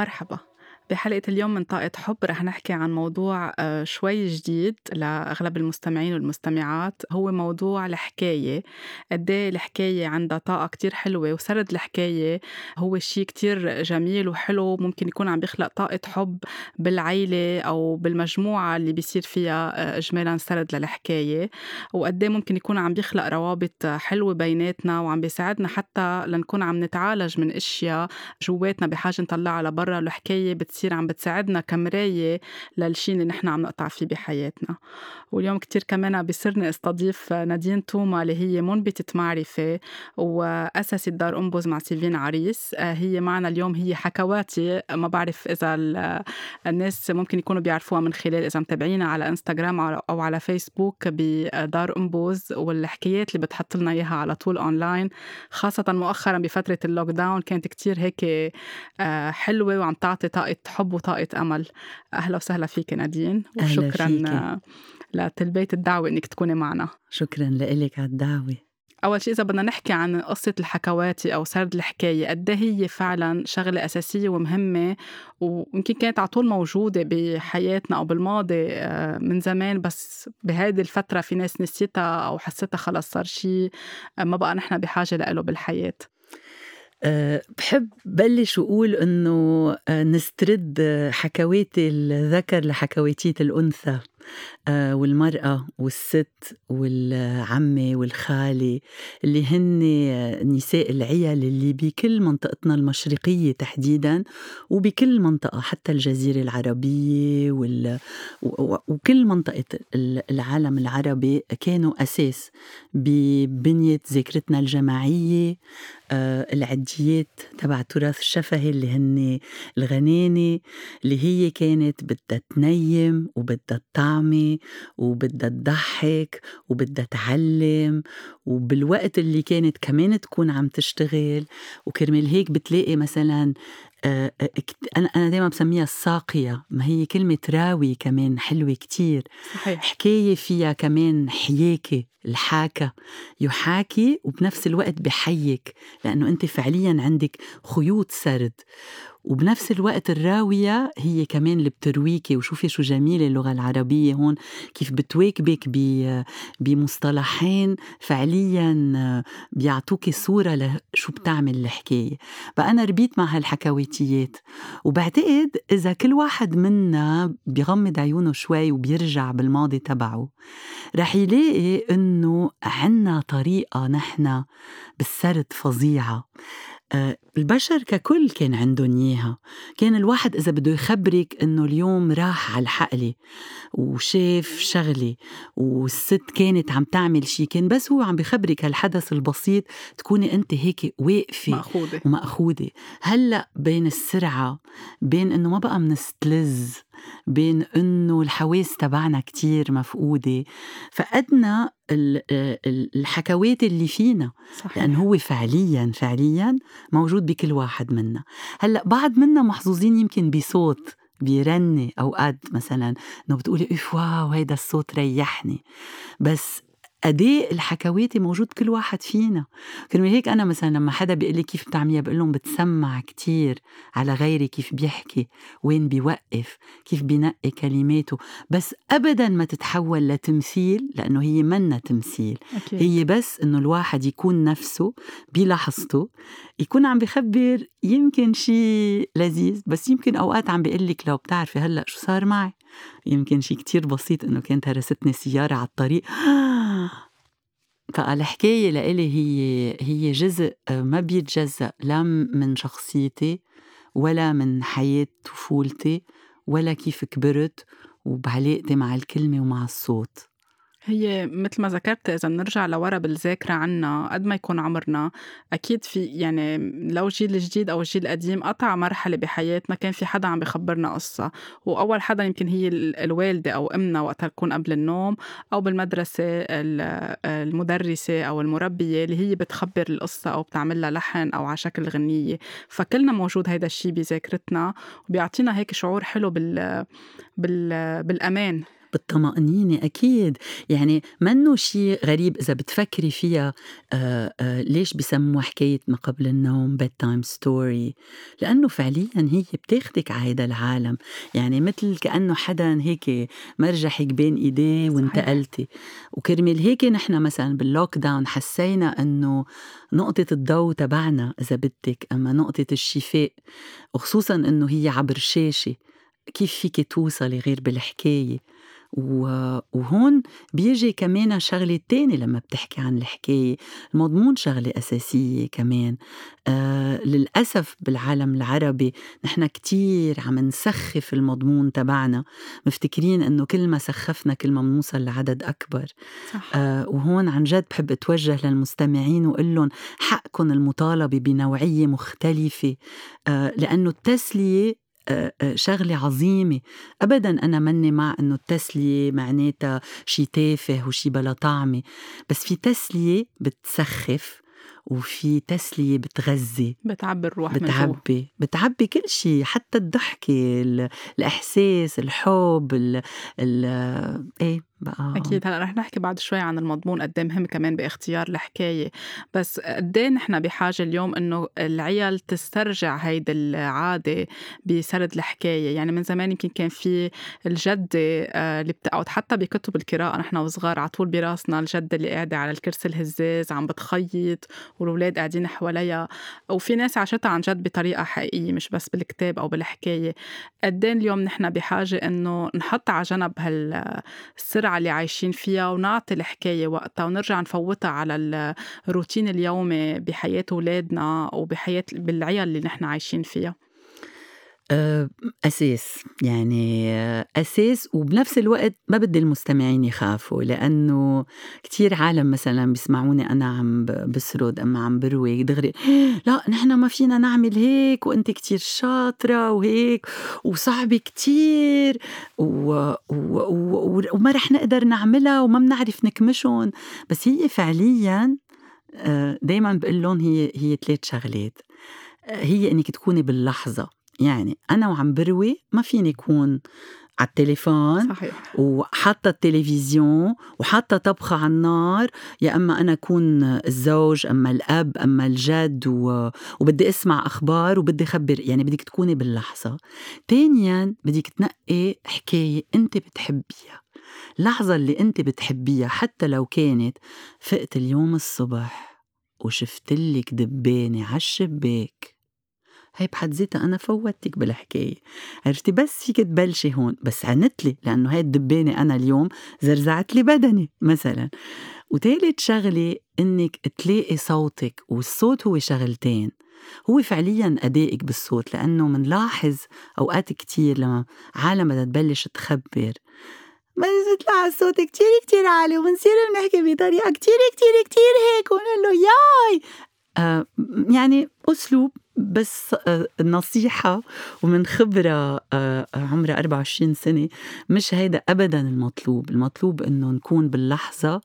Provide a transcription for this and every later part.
مرحبا. بحلقة اليوم من طاقة حب رح نحكي عن موضوع آه، شوي جديد لأغلب المستمعين والمستمعات. هو موضوع الحكاية. قد إيه الحكاية عندها طاقة كتير حلوة وسرد الحكاية. هو شيء كتير جميل وحلو. ممكن يكون عم بيخلق طاقة حب بالعيلة أو بالمجموعة اللي بيصير فيها آه، إجمالا سرد للحكاية. وقد إيه ممكن يكون عم بيخلق روابط حلوة بيناتنا وعم بيساعدنا حتى لنكون عم نتعالج من أشياء جواتنا بحاجة نطلعها لبرا. الحكاية بتصير بتصير عم بتساعدنا كمراية للشي اللي نحن عم نقطع فيه بحياتنا. واليوم كتير كمان بيصيرني أستضيف نادين توما اللي هي منبتة معرفة وأسست دار أنبوز مع سيفين عريس. هي معنا اليوم هي حكواتي. ما بعرف إذا الناس ممكن يكونوا بيعرفوها من خلال إذا متابعينا على إنستغرام أو على فيسبوك بدار أنبوز والحكايات اللي بتحط لنا إياها على طول أونلاين. خاصة مؤخرا بفترة اللوك داون كانت كتير هيك آه، حلوة وعم تعطي طاقة حب وطاقة أمل. أهلا وسهلا فيك نادين وشكرا لتلبية الدعوة إنك تكوني معنا. شكرا لك على الدعوة. أول شيء إذا بدنا نحكي عن قصة الحكواتي أو سرد الحكاية قد إيه هي فعلا شغلة أساسية ومهمة؟ ويمكن كانت على طول موجودة بحياتنا أو بالماضي آه، من زمان بس بهذه الفترة في ناس نسيتها أو حسيتها خلص صار شيء آه، ما بقى نحن بحاجة له بالحياة. أه بحب بلش وأقول إنه أه نسترد حكوات الذكر لحكواتية الأنثى. آه، والمرأة والست والعمة والخالة اللي هن نساء العيال اللي بكل منطقتنا المشرقية تحديدا وبكل منطقة حتى الجزيرة العربية وال... وكل منطقة العالم العربي كانوا أساس ببنية ذاكرتنا الجماعية آه، العديات تبع التراث الشفهي اللي هن الغنانة اللي هي كانت بدها تنيم وبدها طعمة وبدها تضحك وبدها تعلم وبالوقت اللي كانت كمان تكون عم تشتغل. وكرمال هيك بتلاقي مثلا آه، آه، أنا أنا دايما بسميها الساقية. ما هي كلمة راوي كمان حلوة كتير. صحيح. حكاية فيها كمان حياكة الحاكة. يحاكي وبنفس الوقت بحيك. لأنه أنت فعليا عندك خيوط سرد. وبنفس الوقت الراوية هي كمان اللي بترويكي. وشوفي شو جميلة اللغة العربية هون كيف بتواكبك بمصطلحين فعليا بيعطوكي صورة لشو بتعمل الحكاية. بقى أنا ربيت مع هالحكويتيات وبعتقد إذا كل واحد منا بيغمض عيونه شوي وبيرجع بالماضي تبعه رح يلاقي إنه عنا طريقة نحن بالسرد فظيعة. البشر ككل كان عندهم إياها. كان الواحد إذا بده يخبرك إنه اليوم راح على الحقلة وشاف شغلة والست كانت عم تعمل شي كان بس هو عم بخبرك هالحدث البسيط تكوني أنت هيك واقفة مأخوذة. ومأخوذة. هلأ بين السرعة بين إنه ما بقى منستلز بين إنه الحواس تبعنا كتير مفقودة. فقدنا الحكوات اللي فينا. صحيح. لأنه هو فعليا فعليا موجود بكل واحد منا. هلأ بعض منا محظوظين يمكن بصوت بيرني أوقات مثلا إنه بتقولي إف واو هيدا الصوت ريحني. بس أداء الحكواتي موجود كل واحد فينا. كرمال هيك أنا مثلا لما حدا بيقول لي كيف بتعمليها بقول لهم بتسمع كتير على غيري كيف بيحكي وين بيوقف كيف بينقي كلماته. بس أبدا ما تتحول لتمثيل لأنه هي منا تمثيل. أكيد. هي بس إنه الواحد يكون نفسه بلحظته يكون عم بخبر يمكن شيء لذيذ بس يمكن أوقات عم بيقول لك لو بتعرفي هلأ شو صار معي يمكن شيء كتير بسيط إنه كانت هرستني سيارة على الطريق. فالحكاية لإلي هي هي جزء ما بيتجزأ لا من شخصيتي ولا من حياة طفولتي ولا كيف كبرت وبعلاقتي مع الكلمة ومع الصوت. هي مثل ما ذكرت إذا بنرجع لورا بالذاكرة عنا قد ما يكون عمرنا أكيد في يعني لو الجيل الجديد أو الجيل القديم قطع مرحلة بحياتنا كان في حدا عم بخبرنا قصة. وأول حدا يمكن هي الوالدة أو أمنا وقتها تكون قبل النوم أو بالمدرسة المدرسة أو المربية اللي هي بتخبر القصة أو بتعمل لها لحن أو على شكل غنية. فكلنا موجود هيدا الشيء بذاكرتنا وبيعطينا هيك شعور حلو بال, بال... بالأمان. بالطمأنينة أكيد. يعني منه شيء غريب إذا بتفكري فيها آآ آآ ليش بسموها حكاية ما قبل النوم bed time story لأنه فعليا هي بتاخدك على هيدا العالم. يعني مثل كأنه حدا هيك مرجحك بين إيديه وانتقلتي. وكرمال هيك نحن مثلا باللوك داون حسينا إنه نقطة الضوء تبعنا إذا بدك أما نقطة الشفاء وخصوصا إنه هي عبر شاشة. كيف فيك توصلي غير بالحكاية؟ وهون بيجي كمان شغلة تانية لما بتحكي عن الحكاية المضمون شغلة أساسية كمان. آه للأسف بالعالم العربي نحن كتير عم نسخف المضمون تبعنا. مفتكرين إنه كل ما سخفنا كل ما بنوصل لعدد أكبر. صح. آه وهون عن جد بحب أتوجه للمستمعين وأقول لهم حقكم المطالبة بنوعية مختلفة. آه لأنه التسلية شغلة عظيمة. أبدا أنا مني مع أنه التسلية معناتها شي تافه وشي بلا طعمة بس في تسلية بتسخف وفي تسلية بتغذي. بتعبي الروح بتعبي بتعبي كل شيء حتى الضحكة الإحساس الحب ال ال إيه بقى أكيد. هلأ رح نحكي بعد شوي عن المضمون قد إيه مهم كمان باختيار الحكاية. بس قد إيه نحن بحاجة اليوم إنه العيال تسترجع هيدي العادة بسرد الحكاية. يعني من زمان يمكن كان في الجدة آه، اللي بتقعد حتى بكتب القراءة نحن وصغار على طول براسنا الجدة اللي قاعدة على الكرسي الهزاز عم بتخيط والولاد قاعدين حواليها. وفي ناس عاشتها عن جد بطريقة حقيقية مش بس بالكتاب أو بالحكاية. قد إيه اليوم نحن بحاجة إنه نحط على جنب هالسرعة السرعة اللي عايشين فيها ونعطي الحكاية وقتها ونرجع نفوتها على الروتين اليومي بحياة أولادنا وبحياة بالعيال اللي نحن عايشين فيها. أساس. يعني أساس وبنفس الوقت ما بدي المستمعين يخافوا لأنه كتير عالم مثلا بيسمعوني أنا عم بسرد أما عم بروي دغري لا نحن ما فينا نعمل هيك وأنت كتير شاطرة وهيك وصعبة كتير و... و... و... وما رح نقدر نعملها وما بنعرف نكمشهم. بس هي فعليا آه، دايما بقول لهم هي هي ثلاث شغلات. هي إنك تكوني باللحظة. يعني أنا وعم بروي ما فيني أكون على التليفون صحيح. وحاطة التلفزيون وحاطة طبخة على النار يا أما أنا أكون الزوج أما الأب أما الجد و... وبدي أسمع أخبار وبدي أخبر يعني بدك تكوني باللحظة. تانيا بدك تنقي حكاية أنت بتحبيها. اللحظة اللي أنت بتحبيها حتى لو كانت فقت اليوم الصبح وشفتلك دبانة عالشباك. هي بحد ذاتها أنا فوتك بالحكاية. عرفتي بس فيك تبلشي هون بس عنتلي لأنه هاي الدبانة أنا اليوم زرزعت لي بدني مثلا. وتالت شغلة إنك تلاقي صوتك والصوت هو شغلتين. هو فعليا أدائك بالصوت لأنه منلاحظ أوقات كتير لما عالم بدها تبلش تخبر. بس بيطلع الصوت كتير كتير عالي وبنصير نحكي بطريقة كتير كتير كتير هيك ونقول له ياي! آه يعني أسلوب بس آه، نصيحة ومن خبرة آه، عمرها 24 سنة. مش هيدا أبدا المطلوب. المطلوب إنه نكون باللحظة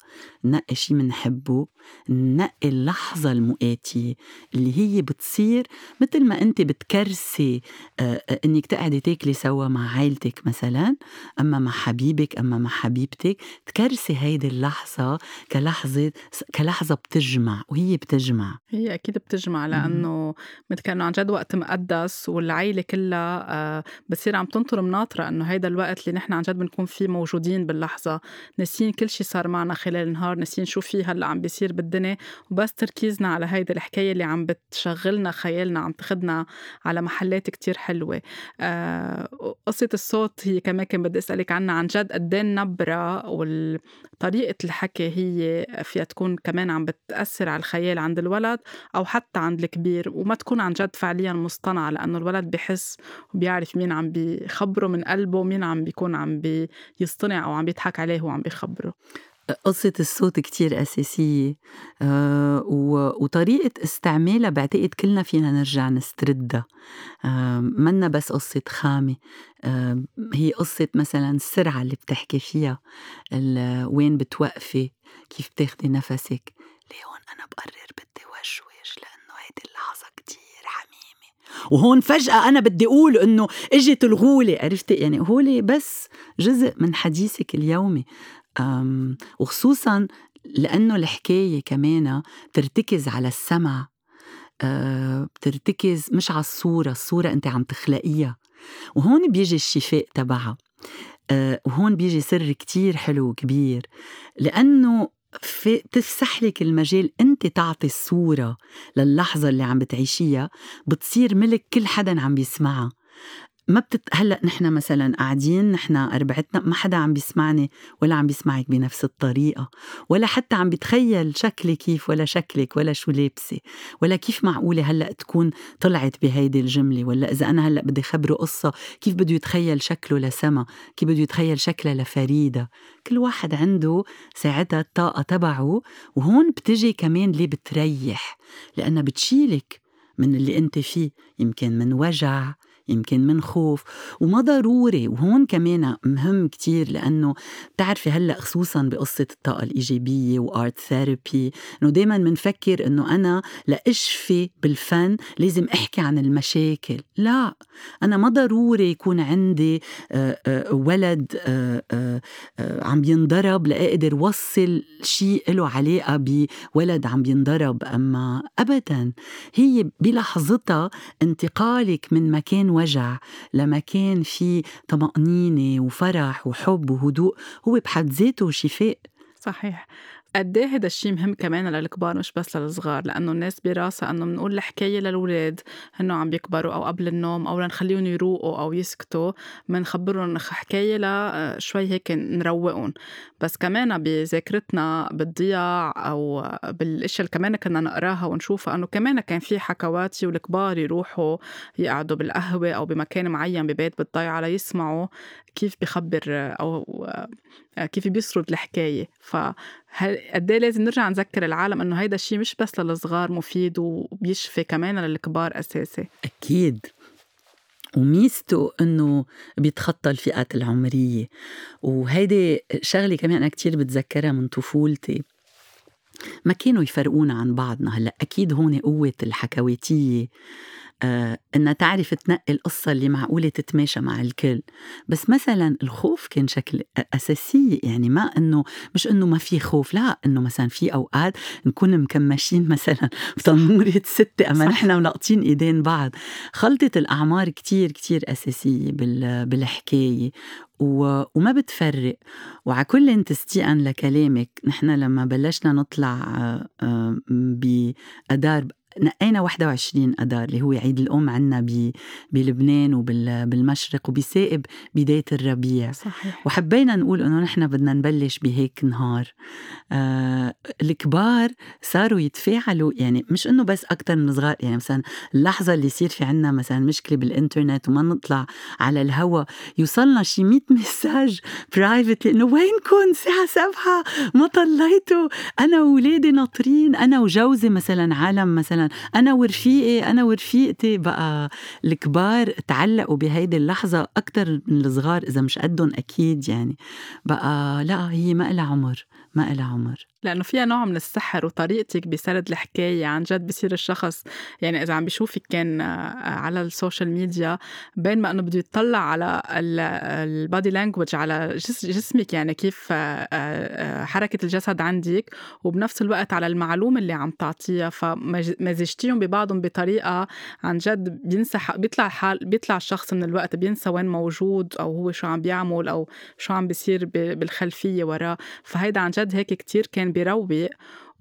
ننقي شي منحبه ننقي اللحظة المؤاتية اللي هي بتصير مثل ما أنت بتكرسي آه، إنك تقعدي تاكلي سوا مع عائلتك مثلا أما مع حبيبك أما مع حبيبتك تكرسي هيدي اللحظة كلحظة كلحظة بتجمع وهي بتجمع. هي أكيد بتجمع لأنه مثل كانه عن جد وقت مقدس والعيلة كلها آه، بتصير عم تنطر مناطرة إنه هيدا الوقت اللي نحن عن جد بنكون فيه موجودين باللحظة. ناسيين كل شيء صار معنا خلال النهار ناسيين شو في هلأ عم بيصير بالدنيا وبس تركيزنا على هيدي الحكاية اللي عم بتشغلنا خيالنا عم تاخدنا على محلات كتير حلوة. آه، قصة الصوت هي كمان كان بدي أسألك عنها عن جد قد إيه النبرة وطريقة الحكي هي فيها تكون كمان عم بتأثر على الخيال عند الولد أو حتى عند الكبير؟ وما تكون عن جد فعليا مصطنعة لأنه الولد بحس وبيعرف مين عم بيخبره من قلبه ومين عم بيكون عم بيصطنع أو عم بيضحك عليه وعم بيخبره. قصة الصوت كتير أساسية آه وطريقة استعمالها بعتقد كلنا فينا نرجع نستردها. آه منا بس قصة خامة. آه هي قصة مثلا السرعة اللي بتحكي فيها وين بتوقفي كيف بتاخدي نفسك؟ ليه هون أنا بقرر بدي وشوش لأنه هيدي اللحظة كتير حميمة وهون فجأة أنا بدي أقول إنه إجت الغولة. عرفتي؟ يعني هولي بس جزء من حديثك اليومي. وخصوصا لأنه الحكاية كمان بترتكز على السمع. آه، بترتكز مش على الصورة الصورة أنت عم تخلقيها. وهون بيجي الشفاء تبعها. آه، وهون بيجي سر كتير حلو وكبير. لأنه في تفسح لك المجال أنت تعطي الصورة للحظة اللي عم بتعيشيها بتصير ملك كل حدا عم بيسمعها. ما بتت... هلأ نحن مثلا قاعدين نحن أربعتنا ما حدا عم بيسمعني ولا عم بيسمعك بنفس الطريقة ولا حتى عم بتخيل شكلي كيف ولا شكلك ولا شو لابسة ولا كيف معقولة هلأ تكون طلعت بهيدي الجملة ولا إذا أنا هلأ بدي خبره قصة كيف بده يتخيل شكله لسما كيف بده يتخيل شكلها لفريدة؟ كل واحد عنده ساعتها الطاقة تبعه وهون بتجي كمان اللي بتريح لأنها بتشيلك من اللي أنت فيه يمكن من وجع يمكن من خوف وما ضروري وهون كمان مهم كتير لأنه بتعرفي هلأ خصوصا بقصة الطاقة الإيجابية وآرت ثيرابي إنه دايما منفكر إنه أنا لأشفي بالفن لازم أحكي عن المشاكل. لا أنا ما ضروري يكون عندي ولد عم ينضرب لأقدر وصل شيء له علاقة بولد عم ينضرب أما أبدا هي بلحظتها انتقالك من مكان وجع. لمكان فيه طمأنينة وفرح وحب وهدوء هو بحد ذاته شفاء. صحيح. قد إيه هذا الشيء مهم كمان للكبار مش بس للصغار؟ لأنه الناس براسها إنه بنقول الحكاية للأولاد. انه عم بيكبروا أو قبل النوم أو لنخليهم يروقوا أو يسكتوا. بنخبرهم حكاية لا شوي هيك نروقهم. بس كمان بذاكرتنا بالضياع أو بالاشياء اللي كمان كنا نقراها ونشوفها إنه كمان كان في حكوات والكبار يروحوا يقعدوا بالقهوة أو بمكان معين ببيت بالضيعه ليسمعوا كيف بخبر أو كيف بيسرد الحكاية. ف قد إيه لازم نرجع نذكر العالم إنه هيدا الشيء مش بس للصغار مفيد وبيشفي كمان للكبار أساسي؟ أكيد. وميزته إنه بيتخطى الفئات العمرية. وهيدي شغلة كمان أنا كتير بتذكرها من طفولتي. ما كانوا يفرقونا عن بعضنا. هلأ أكيد هون قوة الحكواتية. آه إنها تعرف تنقي القصة اللي معقولة تتماشى مع الكل. بس مثلا الخوف كان شكل أساسية يعني ما إنه مش إنه ما في خوف لا إنه مثلا في أوقات نكون مكمشين مثلا بتنورة ستة أما نحن ملقطين إيدين بعض. خلطة الأعمار كتير كتير أساسية بالحكاية. وما بتفرق. وعلى كل تستيقن لكلامك نحن لما بلشنا نطلع آه، آه، بأدار نقينا 21 أدار اللي هو عيد الأم عنا بلبنان وبالمشرق وبيسائب بداية الربيع. صحيح. وحبينا نقول إنه نحن بدنا نبلش بهيك نهار. آه الكبار صاروا يتفاعلوا يعني مش إنه بس أكتر من الصغار يعني مثلا اللحظة اللي يصير في عنا مثلا مشكلة بالإنترنت وما نطلع على الهوا يوصلنا شي 100 مساج برايفت إنه وينكم الساعة سبعة ما طليتوا أنا وولادي ناطرين أنا وجوزي مثلا عالم مثلا أنا ورفيقي أنا ورفيقتي بقى الكبار تعلقوا بهيدي اللحظة أكثر من الصغار إذا مش قدهم أكيد يعني. بقى لا هي ما لها عمر. ما لها عمر. لأنه فيها نوع من السحر وطريقتك بسرد الحكاية عن جد بصير الشخص يعني إذا عم بيشوفك كان آه، على السوشيال ميديا بين ما إنه بده يطلع على ال body language على جسمك يعني كيف آه، آه، حركة الجسد عندك وبنفس الوقت على المعلومة اللي عم تعطيها. فمزجتيهم ببعضهم بطريقة عن جد بينسى بيطلع حال بيطلع الشخص من الوقت بينسى وين موجود أو هو شو عم بيعمل أو شو عم بيصير بالخلفية وراه. فهيدا عن جد هيك كتير كان بيروق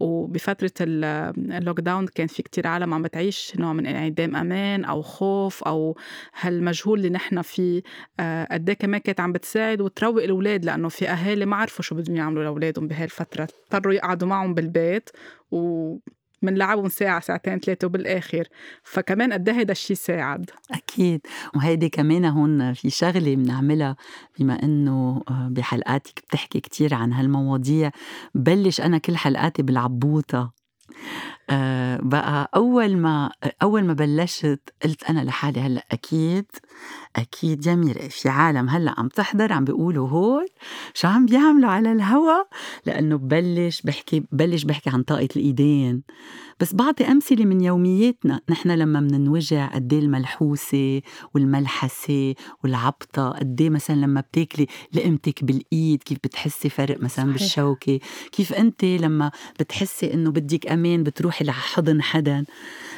وبفترة ال lockdown كان في كتير عالم عم بتعيش نوع من انعدام أمان أو خوف أو هالمجهول اللي نحن فيه. آه، قد إيه كمان كانت عم بتساعد وتروق الأولاد لأنه في أهالي ما عرفوا شو بدهم يعملوا لأولادهم بهالفترة اضطروا يقعدوا معهم بالبيت و بنلعبهم ساعة ساعتين ثلاثة وبالآخر. فكمان قد إيه هيدا الشيء ساعد. أكيد. وهيدي كمان هون في شغلة بنعملها بما إنه آه، بحلقاتك بتحكي كتير عن هالمواضيع. بلش أنا كل حلقاتي بالعبوطة. آه بقى أول ما أول ما بلشت قلت أنا لحالي هلأ أكيد أكيد يا ميري في عالم هلأ عم تحضر عم بيقولوا هول شو عم بيعملوا على الهوا؟ لأنه ببلش بحكي ببلش بحكي عن طاقة الإيدين. بس بعطي أمثلة من يومياتنا. نحن لما مننوجع قد إيه الملحوسة والملحسة والعبطة قد إيه مثلا لما بتاكلي لقمتك بالإيد كيف بتحسي فرق مثلا صحيح. بالشوكة؟ كيف أنت لما بتحسي إنه بدك أمان بتروحي لحضن حدا.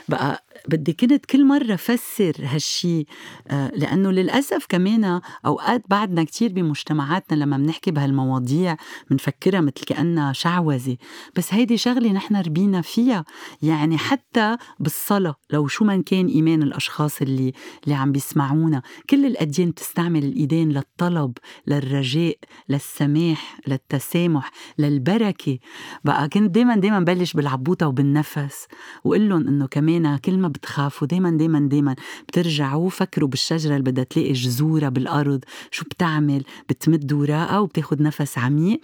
بقى بدي كنت كل مرة فسر هالشي آه، لأنه للأسف كمان أوقات بعدنا كتير بمجتمعاتنا لما بنحكي بهالمواضيع بنفكرها مثل كأنها شعوذة. بس هيدي شغلة نحن ربينا فيها يعني حتى بالصلاة لو شو من كان إيمان الأشخاص اللي اللي عم بيسمعونا. كل الأديان بتستعمل الإيدين للطلب للرجاء للسماح للتسامح للبركة. بقى كنت دايما دايما بلش بالعبوطة وبالنفس وقول لهم إنه كمان كل ما بتخافوا دايما دايما دايما بترجعوا فكروا بالشجرة اللي بدها تلاقي جذورها بالأرض شو بتعمل؟ بتمد وراقها وبتاخد نفس عميق.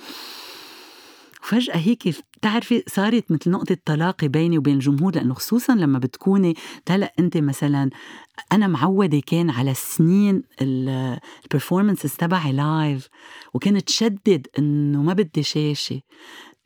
وفجأة هيك بتعرفي صارت مثل نقطة تلاقي بيني وبين الجمهور لأنه خصوصا لما بتكوني هلا أنت مثلا أنا معودة كان على سنين ال performances تبعي live وكنت شدد إنه ما بدي شاشة.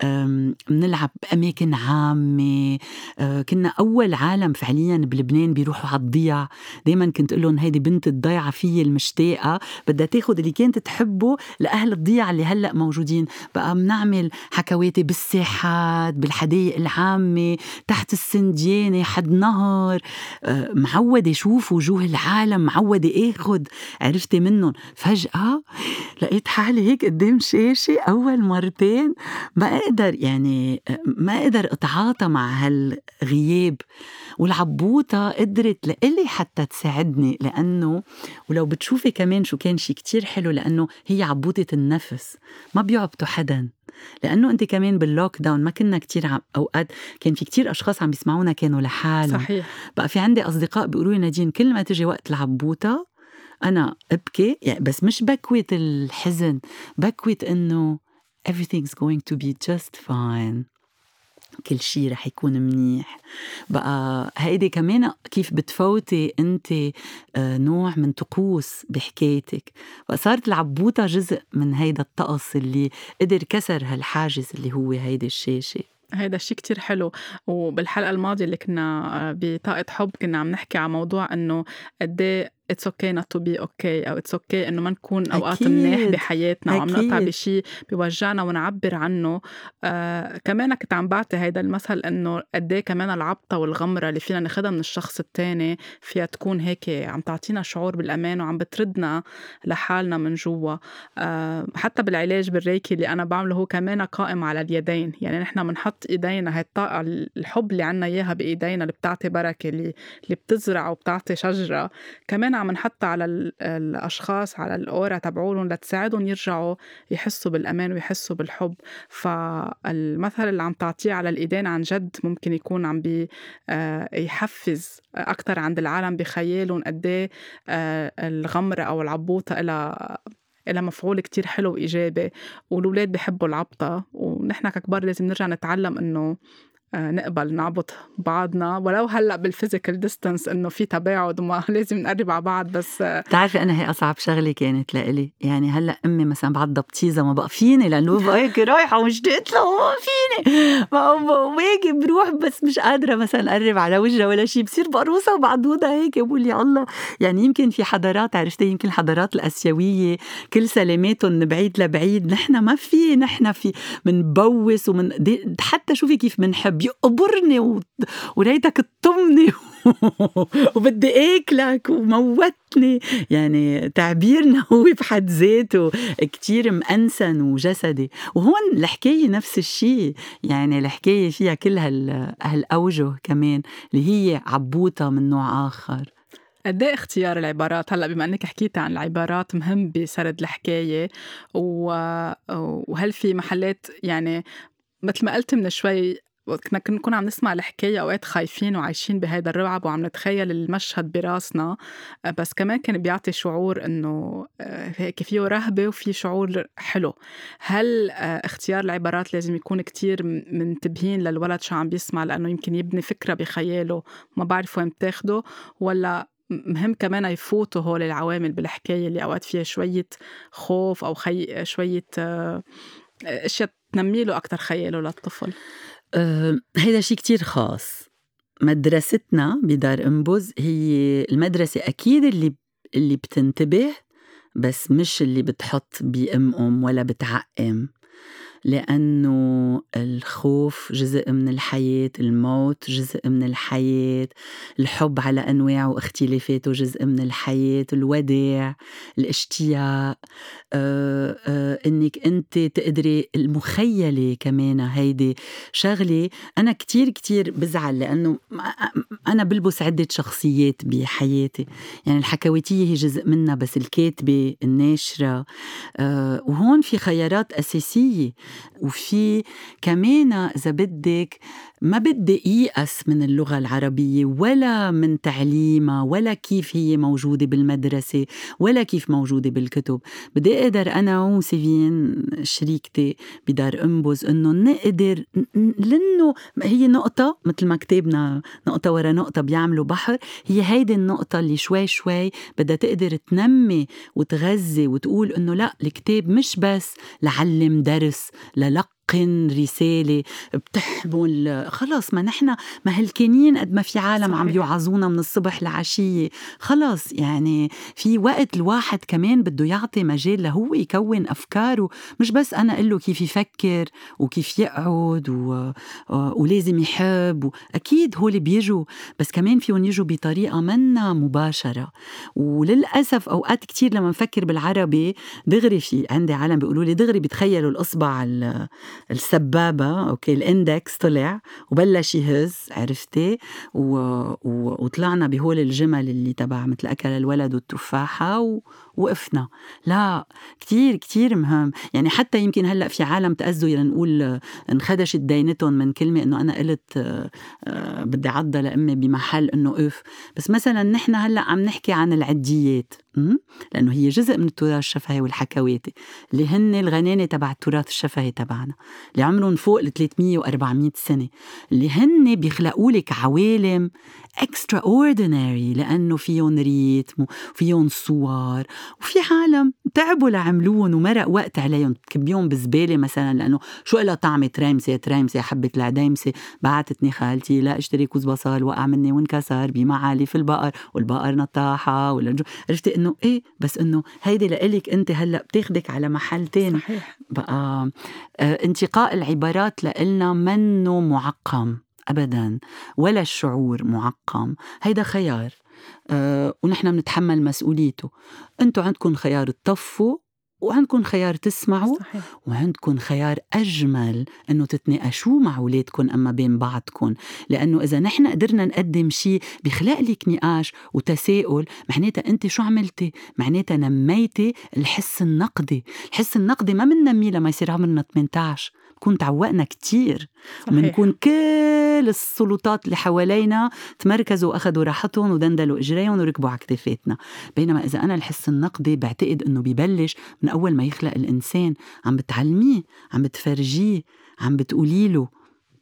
بنلعب بأماكن عامة. آه، كنا أول عالم فعليا بلبنان بيروحوا على الضيع دايما كنت أقول لهم هيدي بنت الضيعة فيي المشتاقة. بدها تاخد اللي كانت تحبه لأهل الضيعة اللي هلأ موجودين. بقى بنعمل حكواتي بالساحات بالحدائق العامة تحت السنديانة حد نهر. آه، معودة شوف وجوه العالم معودة آخد. عرفتي منهم. فجأة لقيت حالي هيك قدام شاشة أول مرتين. بقى أقدر يعني ما أقدر أتعاطى مع هالغياب. والعبوطة قدرت لإلي حتى تساعدني لأنه ولو بتشوفي كمان شو كان شي كتير حلو لأنه هي عبوطة النفس ما بيعبطوا حدا. لأنه انت كمان باللوك داون ما كنا كتير عم أوقات كان في كتير أشخاص عم بيسمعونا كانوا لحالهم. صحيح. بقى في عندي أصدقاء بيقولوا لي نادين كل ما تجي وقت العبوطة أنا أبكي. يعني بس مش بكوة الحزن بكوة إنه everything's going to be just fine. كل شيء رح يكون منيح. بقى هيدي كمان كيف بتفوتي انت آه، نوع من طقوس بحكايتك. بقى صارت العبوطة جزء من هيدا الطقس اللي قدر كسر هالحاجز اللي هو هيدي الشاشة. هيدا الشيء كتير حلو. وبالحلقة الماضية اللي كنا آه، بطاقة حب كنا عم نحكي على موضوع إنه قد إيه it's okay not to be okay أو it's okay okay إنه ما نكون أوقات منيح بحياتنا أو عم نقطع بشيء بيوجعنا ونعبر عنه. آه كمان كنت عم بعطي هيدا المثل إنه قد إيه كمان العبطة والغمرة اللي فينا ناخذها من الشخص الثاني فيها تكون هيك عم تعطينا شعور بالأمان وعم بتردنا لحالنا من جوا. آه حتى بالعلاج بالريكي اللي أنا بعمله هو كمان قائم على اليدين. يعني نحن بنحط إيدينا هي الطاقة الحب اللي عنا إياها بإيدينا اللي بتعطي بركة اللي اللي بتزرع وبتعطي شجرة. كمان عم نحطها على الأشخاص على الأورا تبعولهم لتساعدهم يرجعوا يحسوا بالأمان ويحسوا بالحب. فالمثل اللي عم تعطيه على الإيدين عن جد ممكن يكون عم بي آه، يحفز أكتر عند العالم بخيالهم قد إيه، آه، الغمرة أو العبوطة إلها إلها مفعول كتير حلو وإيجابي. والولاد بحبوا العبطة. ونحن ككبار لازم نرجع نتعلم إنه نقبل نعبط بعضنا. ولو هلأ بال physical distance إنه في تباعد وما لازم نقرب على بعض بس آه، بتعرفي أنا هي أصعب شغلة كانت لإلي. يعني هلأ أمي مثلا بعضها بتيزا ما بقى فيني لأنه بقى هيك رايحة ومشتاقه له ما فيني وهيك بروح بس مش قادرة مثلا أقرب على وجهها ولا شيء بصير بقروصة وبعضوضه هيك بقول يا الله. يعني يمكن في حضارات عرفتي؟ يمكن الحضارات الآسيوية كل سلاماتهم بعيد لبعيد. نحن ما في نحن في منبوس ومن حتى شوفي كيف بنحب. يقبرني و... وليتك تطمني وبدي اكلك وموتني. يعني تعبيرنا هو بحد ذاته كتير مأنسن وجسدي. وهون الحكاية نفس الشيء. يعني الحكاية فيها كل هال... هالأوجه كمان اللي هي عبوطة من نوع آخر. قد إيه اختيار العبارات؟ هلأ بما إنك حكيتي عن العبارات مهم بسرد الحكاية. و... وهل في محلات يعني مثل ما قلت من شوي كنا نكون عم نسمع الحكاية أوقات خايفين وعايشين بهيدا الرعب وعم نتخيل المشهد براسنا. آه، بس كمان كان بيعطي شعور إنه آه، هيك فيه رهبة وفي شعور حلو. هل اختيار العبارات لازم يكون كتير منتبهين للولد شو عم بيسمع لأنه يمكن يبني فكرة بخياله ما بعرف وين بتاخده ولا مهم كمان يفوتوا هول العوامل بالحكاية اللي أوقات فيها شوية خوف أو خي... شوية أشياء تنمي له أكثر خياله للطفل؟ هيدا شيء كتير خاص. مدرستنا بدار انبز هي المدرسة أكيد اللي اللي بتنتبه بس مش اللي بتحط بأم أم ولا بتعقم. لأنه الخوف جزء من الحياة الموت جزء من الحياة الحب على أنواعه واختلافاته جزء من الحياة الوداع الاشتياق. آه آه إنك أنت تقدري المخيلة كمان هيدي شغلة. أنا كتير كتير بزعل لأنه أنا بلبس عدة شخصيات بحياتي. يعني الحكواتية هي جزء منها بس الكاتبة الناشرة. آه وهون في خيارات أساسية. وفي كمان إذا بدك ما بدي ييأس من اللغة العربية ولا من تعليمها ولا كيف هي موجودة بالمدرسة ولا كيف موجودة بالكتب. بدي أقدر أنا وسيفين شريكتي بدار أنبز إنه نقدر لأنه هي نقطة مثل ما كتابنا نقطة ورا نقطة بيعملوا بحر هي هيدي النقطة اللي شوي شوي بدها تقدر تنمي وتغذي وتقول إنه لا الكتاب مش بس لعلم درس للق لقن رسالة بتحمل خلص ما نحن ما هلكانين قد ما في عالم صحيح. عم يوعظونا من الصبح لعشية. خلص يعني في وقت الواحد كمان بده يعطي مجال لهو يكون أفكاره. مش بس أنا أقول له كيف يفكر وكيف يقعد و... ولازم يحب أكيد هول بيجوا. بس كمان فيهم يجوا بطريقة منا مباشرة. وللأسف أوقات كتير لما نفكر بالعربي دغري في عندي عالم بيقولوا لي دغري بتخيلوا الإصبع السبابة okay ال index طلع وبلش يهز عرفتي؟ و... و... وطلعنا بهول الجمل اللي تبع مثل أكل الولد والتفاحة ووقفنا لا كتير كتير مهم. يعني حتى يمكن هلأ في عالم تأذوا لنقول انخدشت دينتهم من كلمة إنه أنا قلت آه، بدي عضة لأمي بمحل إنه أف بس مثلا نحن هلأ عم نحكي عن العديات لأنه هي جزء من التراث الشفهي والحكواتي اللي هن الغنانة تبع التراث الشفهي تبعنا اللي عمرهم فوق ال 300 و 400 سنة. اللي هن بيخلقوا لك عوالم extraordinary لأنه فيهم rhythm وفيهم صور وفي عالم تعبوا لعملوهم ومرق وقت عليهم. تكبيهم بزبالة مثلا لأنه شو لها طعمة تريمسه تريمسه حبة العديمسه بعتتني خالتي لا اشتري كوز بصل وقع مني وانكسر بمعالي في البقر والبقر نطاحة ولا عرفتي إنه إيه بس إنه هيدي لإلك أنت هلأ بتاخدك على محل تاني صحيح. بقى آه انتقاء العبارات لإلنا منه معقم. ابدا. ولا الشعور معقم. هيدا خيار. ونحن بنتحمل مسؤوليته. أنتم عندكم خيار تطفوا وعندكم خيار تسمعوا صحيح. وعندكم خيار أجمل أنه تتناقشوا مع أولادكم أما بين بعضكم لأنه إذا نحن قدرنا نقدم شيء بخلق لك نقاش وتساؤل معناتها أنت شو عملتي؟ معناتها نميتي الحس النقدي. الحس النقدي ما بننميه لما يصير عمرنا 18 بكون تعوقنا كتير. بنكون كل السلطات اللي حوالينا تمركزوا وأخذوا راحتهم ودندلوا إجريهم وركبوا على كتافاتنا. بينما إذا أنا الحس النقدي بعتقد إنه ببلش من أول ما يخلق الإنسان عم بتعلميه عم بتفرجيه عم بتقولي له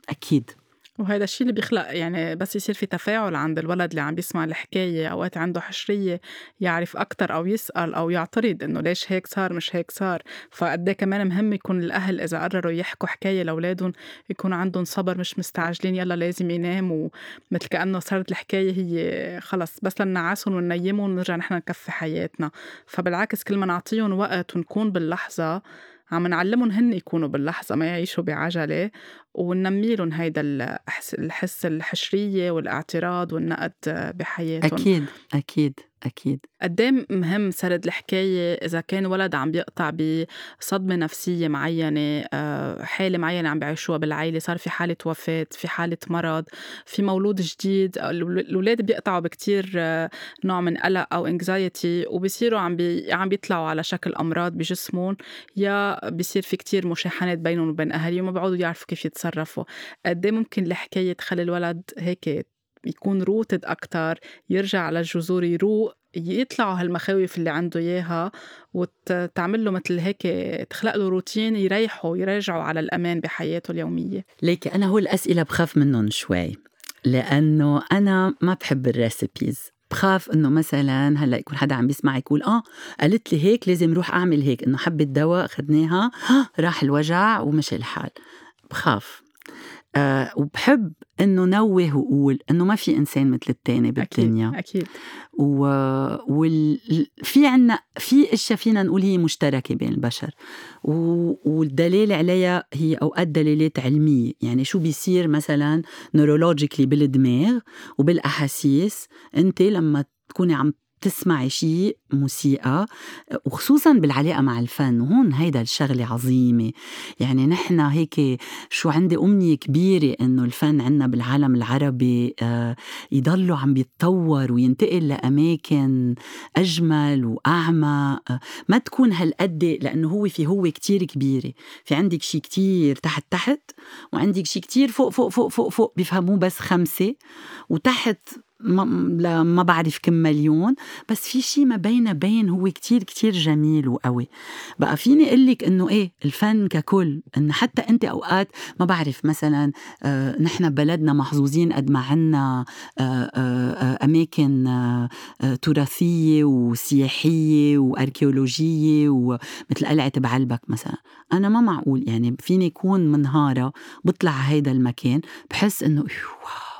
أكيد. وهذا الشيء اللي بيخلق يعني بس يصير في تفاعل عند الولد اللي عم بيسمع الحكاية أوقات عنده حشرية يعرف أكتر أو يسأل أو يعترض إنه ليش هيك صار مش هيك صار. فقد إيه كمان مهم يكون الأهل إذا قرروا يحكوا حكاية لأولادهم يكون عندهم صبر مش مستعجلين يلا لازم ينام ومثل كأنه صارت الحكاية هي خلص بس لنعاسهم وننيمهم ونرجع نحن نكفي حياتنا. فبالعكس كل ما نعطيهم وقت ونكون باللحظة عم نعلمهم هن يكونوا باللحظة ما يعيشوا بعجلة وننمي لهم هيدا الحس, الحشرية والإعتراض والنقد بحياتهم. أكيد أكيد. أكيد. قد إيه مهم سرد الحكاية إذا كان ولد عم بيقطع بصدمة نفسية معينة آه، حالة معينة عم بيعيشوها بالعائلة صار في حالة وفاة في حالة مرض في مولود جديد الأولاد بيقطعوا بكتير آه، نوع من قلق أو anxiety وبصيروا عم بي عم بيطلعوا على شكل أمراض بجسمهم يا بصير في كتير مشاحنات بينهم وبين أهاليهم ما بيعودوا يعرفوا كيف يتصرفوا. قد إيه ممكن الحكاية تخلي الولد هيك يكون rooted أكتر يرجع على الجذور يروق يطلعوا هالمخاوف اللي عنده إياها وتعمل له مثل هيك تخلق له روتين يريحه يرجعوا على الأمان بحياته اليومية. ليك أنا هو الأسئلة بخاف منهم شوي لأنه أنا ما بحب الريسبيز بخاف إنه مثلا هلأ يكون حدا عم بيسمع يقول آه قالت لي هيك لازم روح أعمل هيك. إنه حبة دواء أخذناها راح الوجع ومشي الحال. بخاف. آه وبحب إنه نوه وقول إنه ما في إنسان مثل التاني بالدنيا. أكيد. أكيد و... وال... في عنا في أشياء فينا نقول هي مشتركة بين البشر. و... والدليل عليها هي أوقات دلالات علمية. يعني شو بيصير مثلا نورولوجيكلي بالدماغ وبالأحاسيس أنت لما تكوني عم تسمعي شيء موسيقى وخصوصا بالعلاقة مع الفن. وهون هيدا الشغلة عظيمة. يعني نحن هيك شو عندي أمنية كبيرة إنه الفن عنا بالعالم العربي آه، يضلوا عم بيتطور وينتقل لأماكن أجمل وأعمى. آه، ما تكون هالقد لأنه هو في هو كتير كبيرة. في عندك شيء كتير تحت تحت وعندك شيء كتير فوق فوق فوق فوق فوق بيفهموه بس خمسة. وتحت ما, ما بعرف كم مليون بس في شيء ما بين بين هو كتير كتير جميل وقوي. بقى فيني أقول لك إنه إيه الفن ككل انه حتى أنت أوقات ما بعرف مثلا آه نحن ببلدنا محظوظين قد ما عنا آه آه, آه، أماكن آه آه تراثية وسياحية وأركيولوجية ومثل قلعة بعلبك مثلا. أنا ما معقول يعني فيني يكون منهارة بطلع هيدا المكان بحس إنه wow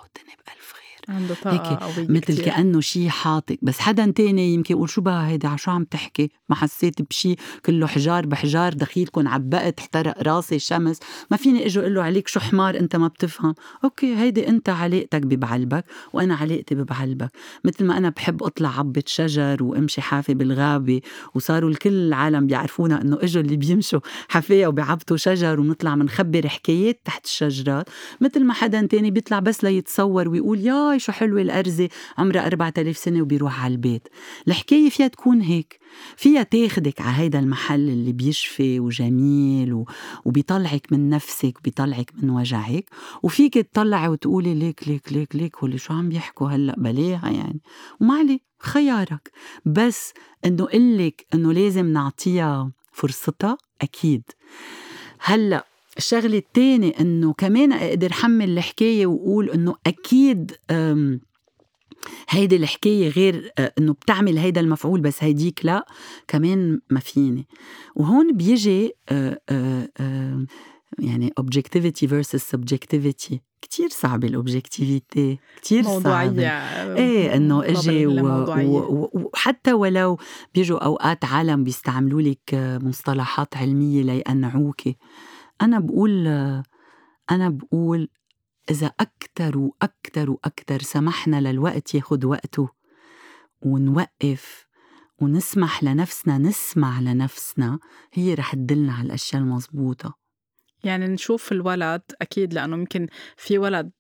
عنده طاقة هيك مثل كتير. كأنه شيء حاطك. بس حدا تاني يمكن يقول شو بقى هيدا؟ عشو عم تحكي؟ ما حسيت بشيء كله حجار بحجار دخيلكم عبقت احترق راسي شمس. ما فيني أجي أقول له عليك شو حمار أنت ما بتفهم. okay هيدي أنت علاقتك ببعلبك وأنا علاقتي ببعلبك. مثل ما أنا بحب أطلع عبة شجر وأمشي حافي بالغابة وصاروا الكل العالم بيعرفونا إنه إجوا اللي بيمشوا حافية وبيعبطوا شجر ونطلع منخبر حكايات تحت الشجرات. مثل ما حدا تاني بيطلع بس ليتصور ويقول يا هاي شو حلوة الأرزة عمرها 4000 سنة وبيروح على البيت. الحكاية فيها تكون هيك فيها تاخدك على هيدا المحل اللي بيشفي وجميل و... وبيطلعك من نفسك وبيطلعك من وجعك وفيك تطلعي وتقولي ليك ليك ليك ليك واللي شو عم بيحكوا هلأ؟ بلاها يعني. وما عليه خيارك. بس إنه قلك إنه لازم نعطيها فرصتها أكيد. هلأ الشغله الثانية إنه كمان أقدر حمل الحكاية وأقول إنه أكيد هيدي الحكاية غير إنه بتعمل هيدا المفعول بس هيديك لا كمان ما فيني. وهون بيجي يعني objectivity versus subjectivity. كتير صعبة الأوبجكتيفيتي كتير صعبة. إيه إنه إجي وحتى ولو بيجوا أوقات عالم بيستعملوا لك مصطلحات علمية ليقنعوكي أنا بقول أنا بقول إذا أكتر وأكتر وأكتر سمحنا للوقت ياخد وقته ونوقف ونسمح لنفسنا نسمع لنفسنا هي رح تدلنا على الأشياء المضبوطة يعني نشوف الولد أكيد لأنه ممكن في ولد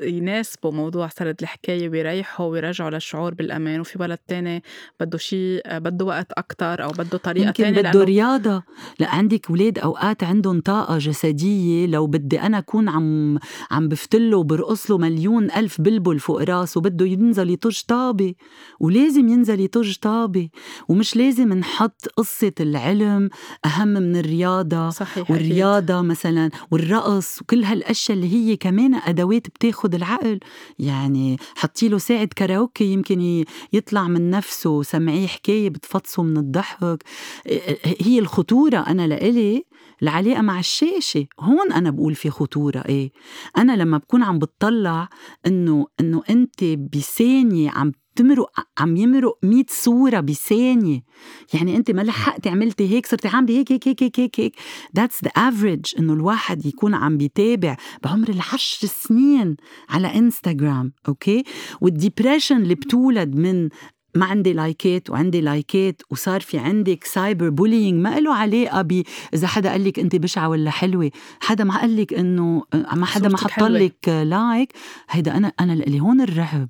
يناسبوا موضوع سرد الحكاية ويريحوا ويرجعوا للشعور بالأمان وفي ولد تاني بده شيء بده وقت أكتر أو بده طريقة يمكن تانية بده رياضة. لا عندك ولاد أوقات عندهم طاقة جسدية. لو بدي أنا أكون عم عم بفتله وبرقص له مليون ألف بلبل فوق راسه بده ينزل يطج طابة. ولازم ينزل يطج طابة. ومش لازم نحط قصة العلم أهم من الرياضة صحيح والرياضة أكيد. مثلا والرقص وكل هالأشياء اللي هي كمان أدوات بتاخد العقل. يعني حطي له ساعة كاراوكي يمكن يطلع من نفسه سمعيه حكاية بتفطسه من الضحك. هي الخطورة أنا لإلي العلاقة مع الشاشة. هون أنا بقول في خطورة إيه. أنا لما بكون عم بتطلع إنه إنه أنت بثانية عم تمرق عم يمرق 100 صورة بثانية. يعني أنت ما لحقتي عملتي هيك صرتي عامله هيك هيك هيك هيك هيك. that's the average إنه الواحد يكون عم بيتابع بعمر العشر سنين على انستغرام okay وال depression اللي بتولد من ما عندي likeات وعندي likeات وصار في عندك cyber bullying ما له علاقة ب إذا حدا قال لك أنت بشعة ولا حلوة. حدا ما قال لك إنه ما حدا ما حط لك like هيدا أنا أنا اللي هون الرعب.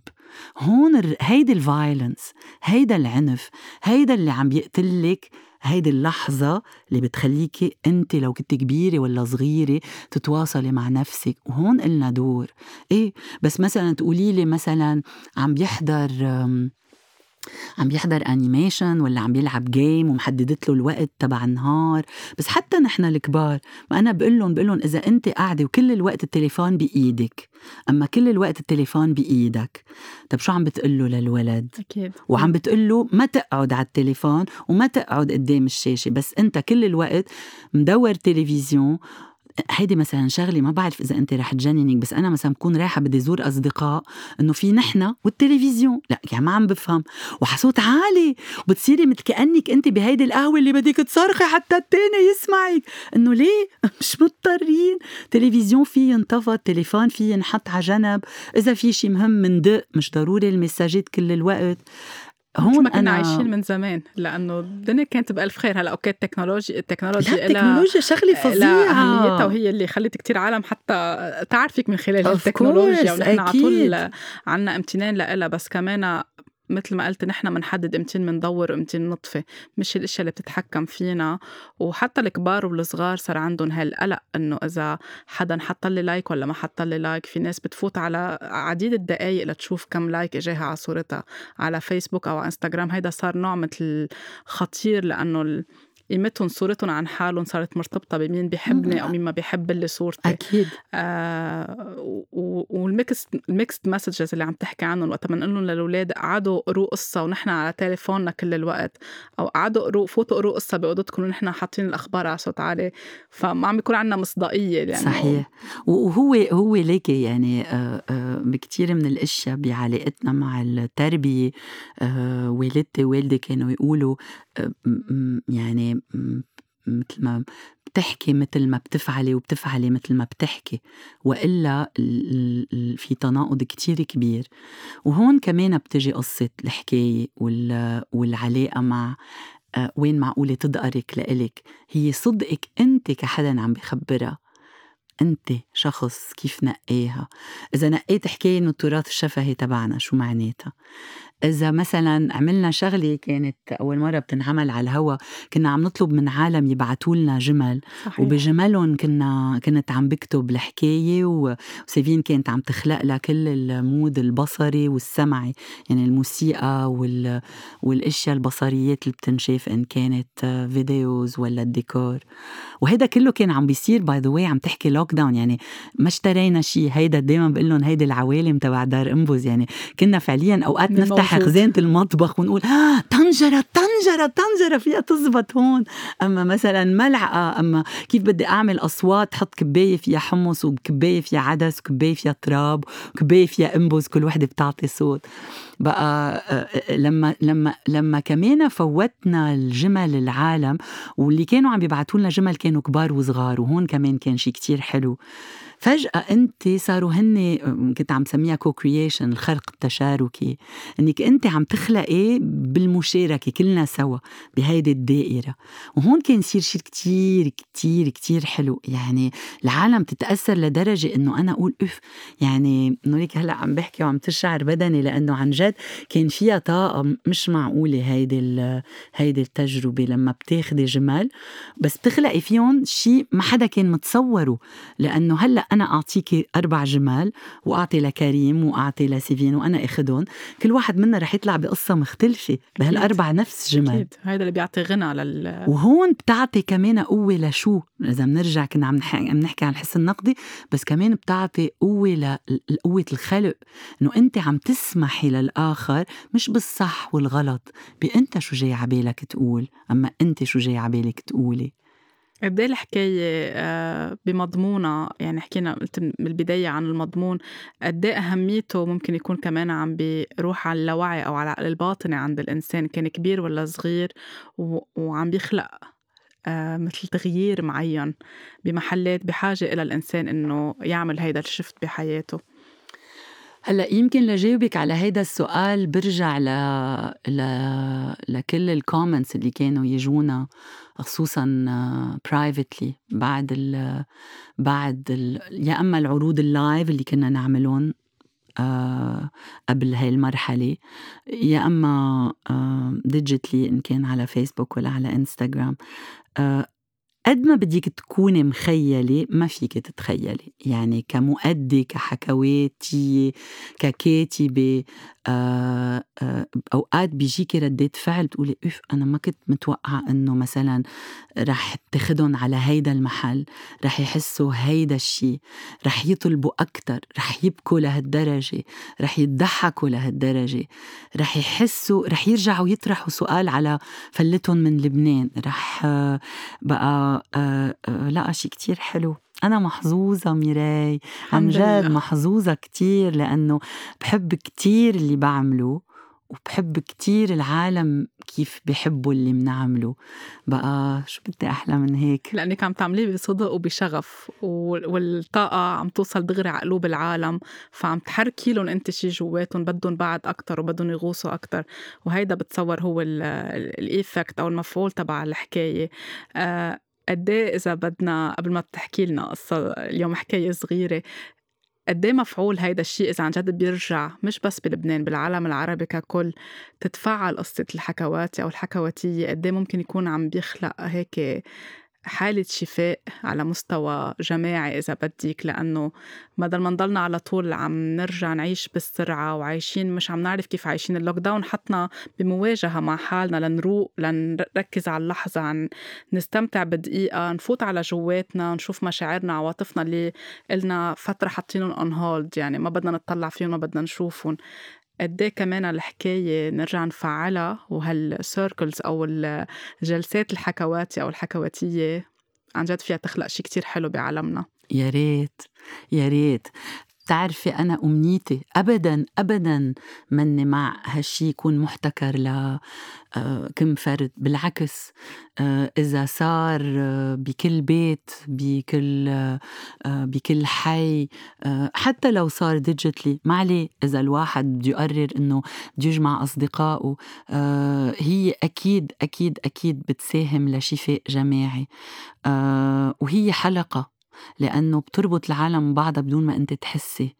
هون هيدي ال violence هيدا العنف هيدا اللي عم بيقتلك هيدي اللحظة اللي بتخليكي أنت لو كنت كبيرة ولا صغيرة تتواصلي مع نفسك. وهون إلنا دور. إيه بس مثلا تقولي لي مثلا عم بيحضر عم بيحضر animation ولا عم بيلعب game ومحددت له الوقت تبع النهار. بس حتى نحن الكبار ما أنا بقول لهم بقول لهم إذا أنت قاعدة وكل الوقت التليفون بإيدك أما كل الوقت التليفون بإيدك طب شو عم بتقول له للولد؟ أكيد. وعم بتقول له ما تقعد على التليفون وما تقعد قدام الشاشة بس أنت كل الوقت مدور تلفزيون هيدي مثلا شغلة ما بعرف إذا انت رح تجننك بس أنا مثلا بكون رايحة بدي زور أصدقاء إنه في نحن والتلفزيون. لا يعني ما عم بفهم. وحصوت عالي. وبتصيري مثل كأنك انت بهيدي القهوة اللي بدك تصرخي حتى التاني يسمعك. إنه ليه؟ مش مضطرين. تلفزيون في ينطفى التليفون في ينحط على جنب. إذا في شيء مهم مندق مش ضروري المساجات كل الوقت. هون ما كنا أنا... عايشين من زمان لأنه الدنيا كانت بالف خير هلأ أوكي التكنولوجيا التكنولوجيا لا التكنولوجيا شغلة فظيعة. أهميتها وهي اللي خلت كتير عالم حتى تعرفك من خلال التكنولوجيا. ونحن على طول عنا امتنان لها بس كمان مثل ما قلت نحن بنحدد امتين بندور وامتين نطفي مش الاشياء اللي بتتحكم فينا. وحتى الكبار والصغار صار عندهم هالقلق إنه إذا حدا حط لي like ولا ما حط لي like. في ناس بتفوت على عديد الدقائق لتشوف كم like إجاها على صورتها على فيسبوك أو إنستغرام. هيدا صار نوع مثل خطير لأنه قيمتهم صورتهم عن حالهم صارت مرتبطة بمين بيحبني أو مين ما بيحب اللي صورتي. أكيد. آه وال mix ال mixed messages اللي عم تحكي عنهم وقت ما نقول لهم للأولاد قعدوا قروا قصة ونحن على تليفوننا كل الوقت أو قعدوا قروا فوتوا قروا قصة بأوضتكم ونحن حاطين الأخبار على صوت عالي. فما عم بيكون عندنا مصداقية يعني. صحيح. وهو هو ليكي يعني آه، آه، بكثير من الأشياء بعلاقتنا مع التربية آه، والدتي والدي كانوا يقولوا يعني مثل ما بتحكي مثل ما بتفعلي وبتفعلي مثل ما بتحكي والا في تناقض كتير كبير وهون كمان بتجي قصه الحكاية والعلاقه مع وين معقولة تدقرك لإلك هي صدقك أنت كحدا عم بخبرها أنت شخص كيف نقيها إذا نقيت حكاية إنه التراث الشفهي تبعنا شو معناتها إذا مثلا عملنا شغلة كانت أول مرة بتنعمل على الهوا كنا عم نطلب من عالم يبعتوا لنا جمل. صحيح. وبجملهم كنا كنت عم بكتب الحكاية وسيفين كانت عم تخلق لها كل المود البصري والسمعي. يعني الموسيقى وال... والأشياء البصريات اللي بتنشاف إن كانت videos ولا الديكور. وهيدا كله كان عم بيصير by the way عم تحكي lockdown يعني ما اشترينا شيء هيدا دائما بقول لهم هيدي العوالم تبع دار قنبز. يعني كنا فعليا أوقات نفتح خزانة المطبخ ونقول آه طنجرة طنجرة طنجرة فيها تزبط هون. أما مثلا ملعقة أما كيف بدي أعمل أصوات حط كباية فيها حمص وكباية فيها عدس وكباية فيها تراب وكباية فيها انبز كل وحدة بتعطي صوت. بقى آه، آه، لما لما لما كمان فوتنا الجمل العالم واللي كانوا عم بيبعتوا لنا جمل كانوا كبار وصغار وهون كمان كان شيء كتير حلو. فجأة أنت صاروا هن كنت عم سميها كو كرييشن الخلق التشاركي. انك أنت عم تخلقي بالمشاركة كلنا سوا بهيدي الدائرة. وهون كان يصير شيء كتير كتير كتير حلو. يعني العالم تتأثر لدرجة انه أنا أقول اف يعني نوريك هلأ عم بحكي وعم تشعر بدني لأنه عن جد كان فيها طاقة مش معقولة هيدي هيدي التجربة لما بتاخدي جمل بس بتخلقي فيهم شيء ما حدا كان متصوره. لأنه هلأ أنا اعطيكي أربع جمال وأعطي لكريم وأعطي لسيفين وأنا اخذهم كل واحد منا رح يطلع بقصة مختلفة بهالأربع نفس جمال. أكيد. هيدا اللي بيعطي غنى لل وهون بتعطي كمان قوة لشو؟ إذا بنرجع كنا عم نحكي عن الحس النقدي بس كمان بتعطي قوة لقوه الخلق. إنه أنت عم تسمحي للآخر مش بالصح والغلط بأنت شو جاي عبالك تقول أما أنت شو جاي عبالك تقولي. قد إيه الحكاية آه، بمضمونها يعني حكينا قلت من البداية عن المضمون قد إيه أهميته ممكن يكون كمان عم بيروح على اللاوعي أو على العقل الباطني عند الإنسان كان كبير ولا صغير؟ وعم بيخلق آه، مثل تغيير معين بمحلات بحاجة إلى الإنسان إنه يعمل هيدا ال shift بحياته. هلأ يمكن لجاوبك على هيدا السؤال برجع ل... ل... لكل ال comments اللي كانوا يجونا خصوصا privately بعد ال... بعد ال... يا أما العروض ال live اللي كنا نعملهم آه قبل هاي المرحلة يا أما آه ديجيتلي إن كان على فيسبوك ولا على إنستغرام آه قد ما بدك تكوني مخيلة ما فيك تتخيلي. يعني كمؤدي كحكواتي ككاتبة آه آه أوقات بيجيكي ردات فعل بتقولي أوف أنا ما كنت متوقعة إنه مثلا رح تاخدهم على هيدا المحل رح يحسوا هيدا الشي رح يطلبوا أكتر رح يبكوا لهالدرجة رح يضحكوا لهالدرجة رح يحسوا رح يرجعوا يطرحوا سؤال على فلتهم من لبنان رح آه بقى آه آه لا شي كتير حلو. أنا محظوظة ميراي. عن جد محظوظة كتير لأنه بحب كتير اللي بعمله وبحب كتير العالم كيف بحبوا اللي منعمله. بقى شو بدي أحلى من هيك؟ لأنك عم تعمليه بصدق وبشغف والطاقة عم توصل دغري على قلوب العالم فعم تحركي لهم أنت شي جواتهم بدهم بعد أكتر وبدهم يغوصوا أكتر. وهيدا بتصور هو الإيفكت أو المفعول تبع الحكاية. آه قد إيه إذا بدنا قبل ما بتحكي لنا قصة اليوم حكاية صغيرة قد إيه مفعول هيدا الشيء إذا عن جد بيرجع مش بس بلبنان بالعالم العربي ككل تتفعل قصة الحكواتي أو الحكواتية قد إيه ممكن يكون عم بيخلق هيك حالة شفاء على مستوى جماعي إذا بدك لأنه بدل ما نضلنا على طول عم نرجع نعيش بالسرعة وعايشين مش عم نعرف كيف عايشين. ال lockdown حطنا بمواجهة مع حالنا لنروق لنركز على اللحظة عن نستمتع بدقيقة نفوت على جواتنا نشوف مشاعرنا عواطفنا اللي قلنا فترة حاطينهم on hold يعني ما بدنا نطلع فيهم ما بدنا نشوفهم. قد إيه كمان الحكاية نرجع نفعلها؟ وهال circles أو الجلسات الحكواتي أو الحكواتية عن جد فيها تخلق شيء كتير حلو بعالمنا؟ يا ريت يا ريت. بتعرفي أنا أمنيتي أبدا أبدا مني مع هالشي يكون محتكر ل آه، كم فرد. بالعكس آه، إذا صار آه، بكل بيت بكل بكل حي حتى لو صار ديجيتلي ما عليه إذا الواحد بده يقرر إنه بده يجمع أصدقائه هي أكيد أكيد أكيد بتساهم لشفاء جماعي. وهي حلقة. لأنه بتربط العالم بعضها بدون ما أنت تحسي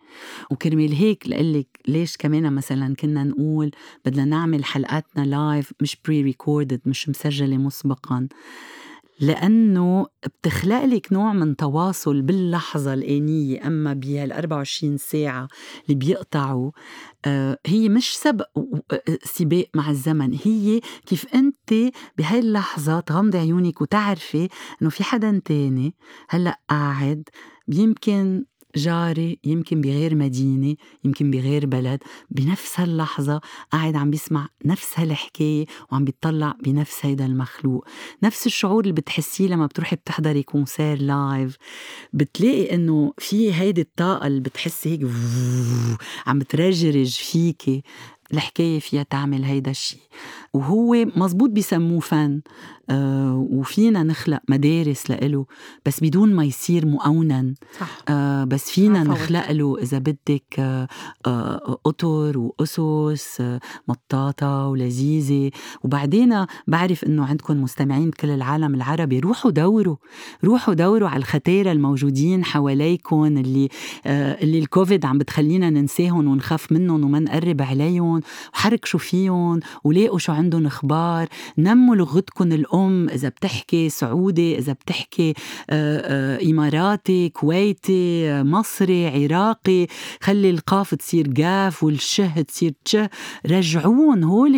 وكرمال هيك لقلك ليش كمان مثلا كنا نقول بدنا نعمل حلقاتنا live مش pre-recorded مش مسجلة مسبقا. لأنه بتخلق لك نوع من تواصل باللحظة الآنية أما بهال 24 ساعة اللي بيقطعوا آه، هي مش سبق سباق مع الزمن. هي كيف أنت بهاي اللحظة تغمضي عيونك وتعرفي إنه في حدا تاني هلأ قاعد يمكن جاري يمكن بغير مدينة يمكن بغير بلد بنفس هاللحظة قاعد عم بيسمع نفس هالحكاية وعم بيطلع بنفس هيدا المخلوق. نفس الشعور اللي بتحسيه لما بتروحي بتحضري concert live بتلاقي إنه في هيدي الطاقة اللي بتحسي هيك عم بترجرج فيكي. الحكاية فيها تعمل هيدا الشيء وهو مزبوط بيسموه فن آه وفينا نخلق مدارس لإله بس بدون ما يصير مؤونا صح. آه بس فينا. نخلق له إذا بدك آه آه أطر وأسس آه مطاطة ولذيذة وبعدين بعرف إنه عندكم مستمعين بكل العالم العربي روحوا دوروا روحوا دوروا على الختارة الموجودين حواليكم اللي آه اللي الكوفيد عم بتخلينا ننساهم ونخاف منهم وما نقرب عليهم وحركشوا فيهم ولاقوا شو عندهم أخبار نموا لغتكم الأم إذا بتحكي سعودي إذا بتحكي آه، آه، إماراتي كويتي مصري عراقي خلي القاف تصير قاف والشه تصير تشه رجعون هول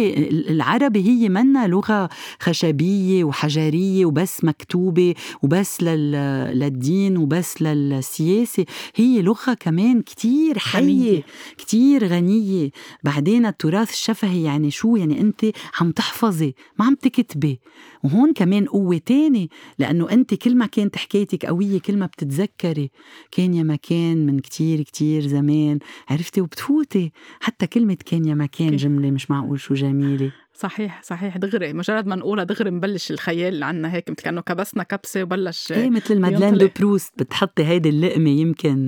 العربي هي منا لغة خشبية وحجرية وبس مكتوبة وبس للدين وبس للسياسة. هي لغة كمان كتير حية كتير غنية. بعدين التراث الشفهي يعني شو؟ يعني أنت عم تحفظي ما عم تكتبي. وهون كمان قوة تاني لأنه أنت كل ما كانت حكايتك قوية كل ما بتتذكري. كان يا مكان من كتير كتير زمان عرفتي وبتفوتي. حتى كلمة كان يا مكان جملة مش معقول شو جميلة. صحيح صحيح. دغري مجرد ما نقولها دغري مبلش الخيال عنا هيك مثل كأنه كبسنا كبسة وبلش إيه مثل ال madeleine de Proust بتحطي هيدي اللقمة يمكن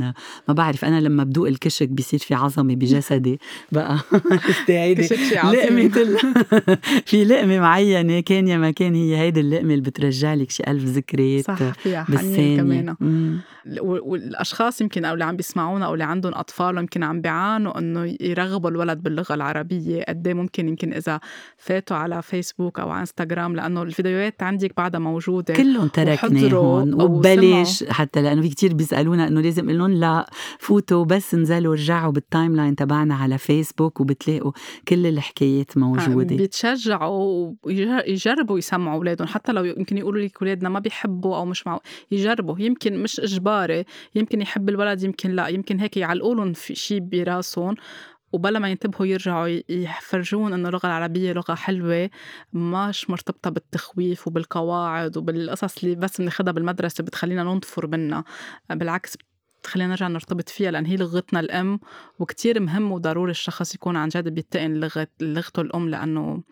ما بعرف أنا لما بدوق الكشك بيصير في عظمة بجسدي بقى. هيدي لقمة في لقمة معينة كان يا ما كان هي هيدي اللقمة اللي بترجع لك شي ألف ذكريات صح فيها حنين كمان. والأشخاص يمكن أو اللي عم بيسمعونا أو اللي عندهم أطفال يمكن عم بيعانوا إنه يرغبوا الولد باللغة العربية قد إيه ممكن يمكن إذا فاتوا على فيسبوك أو على إنستغرام لأنه الفيديوهات عندك بعدها موجودة كلهم تركناهم. وببلاش حتى لأنه في كتير بيسألونا إنه لازم أقول لهم لا فوتوا بس انزلوا رجعوا بال timeline تبعنا على فيسبوك وبتلاقوا كل الحكايات موجودة. بيتشجعوا ويجربوا يسمعوا أولادهم. حتى لو يمكن يقولوا لك أولادنا ما بيحبوا أو مش مع يجربوا. يمكن مش إجباري يمكن يحب الولد يمكن لا. يمكن هيك يعلقوا لهم في شيء براسهم. وبلا ما ينتبهوا يرجعوا يفرجون إنه اللغة العربية لغة حلوة مش مرتبطة بالتخويف وبالقواعد وبالقصص اللي بس بناخدها بالمدرسة بتخلينا ننطفر منها. بالعكس بتخلينا نرجع نرتبط فيها لأن هي لغتنا الأم وكتير مهم وضروري الشخص يكون عن جد بيتقن لغه لغته الأم لأنه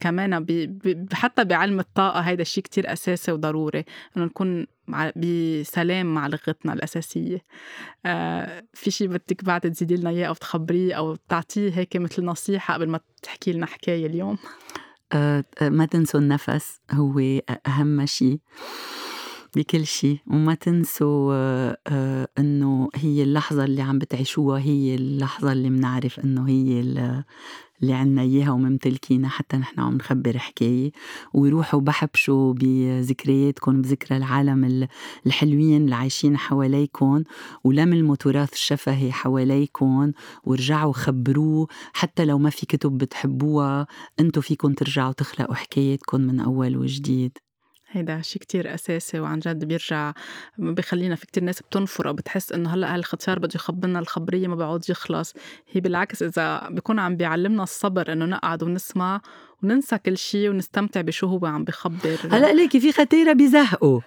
كمان بي بي حتى بعلم الطاقة هيدا الشيء كتير أساسي وضروري إنه نكون بسلام مع لغتنا الأساسية. آه في شيء بدك بعد تزيدي لنا إياه أو تخبريه أو تعطيه هيك مثل نصيحة قبل ما تحكي لنا حكاية اليوم؟ آه ما تنسوا النفس هو أهم شيء بكل شيء وما تنسوا آه، آه، إنه هي اللحظة اللي عم بتعيشوها هي اللحظة اللي بنعرف إنه هي اللي عنا إياها وممتلكينها حتى نحن عم نخبر حكاية. ويروحوا بحبشوا بذكرياتكم بذكرى العالم الحلوين اللي عايشين حواليكم. ولملموا تراث شفهي حواليكم ورجعوا خبروه. حتى لو ما في كتب بتحبوها انتو فيكم ترجعوا تخلقوا حكاياتكم من أول وجديد. هيدا شيء كتير أساسي وعن جد بيرجع بخلينا في كتير ناس بتنفر أو بتحس إنه هلأ هالختيار بده يخبرنا الخبرية ما بيعود يخلص. هي بالعكس إذا بيكون عم بيعلمنا الصبر إنه نقعد ونسمع وننسى كل شيء ونستمتع بشو هو عم بخبر. هلا ليكي في ختيره بيزهقوا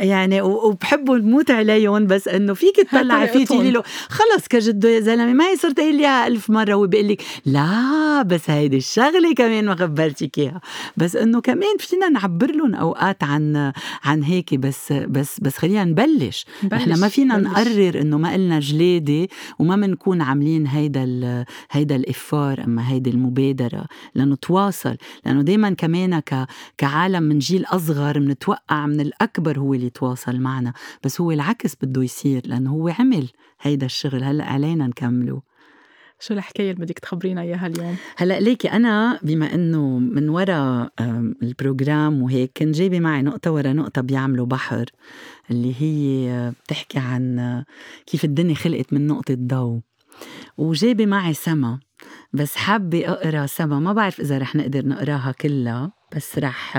يعني وبحبوا نموت عليهم بس إنه فيك تطلعي فيه تقولي له خلص كجده يا زلمة ما هي صرت قايل لي ألف مرة وبيقول لك لا بس هيدي الشغلة كمان ما خبرتك إياها. بس إنه كمان فينا نعبر لهم أوقات عن عن هيك بس بس بس خلينا نبلش. إحنا ما فينا بلش. نقرر إنه ما قلنا جلادة وما بنكون عاملين هيدا هيدا الإفار أما هيدي المبادرة لنتواصل يوصل لأنه دايما كمان ك... كعالم من جيل أصغر منتوقع من الأكبر هو اللي يتواصل معنا بس هو العكس بده يصير لأنه هو عمل هيدا الشغل. هلأ علينا نكمله. شو الحكاية اللي بدك تخبرينا إياها اليوم؟ هلأ ليكي أنا بما إنه من وراء البروجرام وهيك كنت جايبة معي نقطة ورا نقطة بيعملوا بحر اللي هي بتحكي عن كيف الدنيا خلقت من نقطة ضوء. وجايبة معي سما. بس حابة أقرأ سما. ما بعرف إذا رح نقدر نقراها كلها بس رح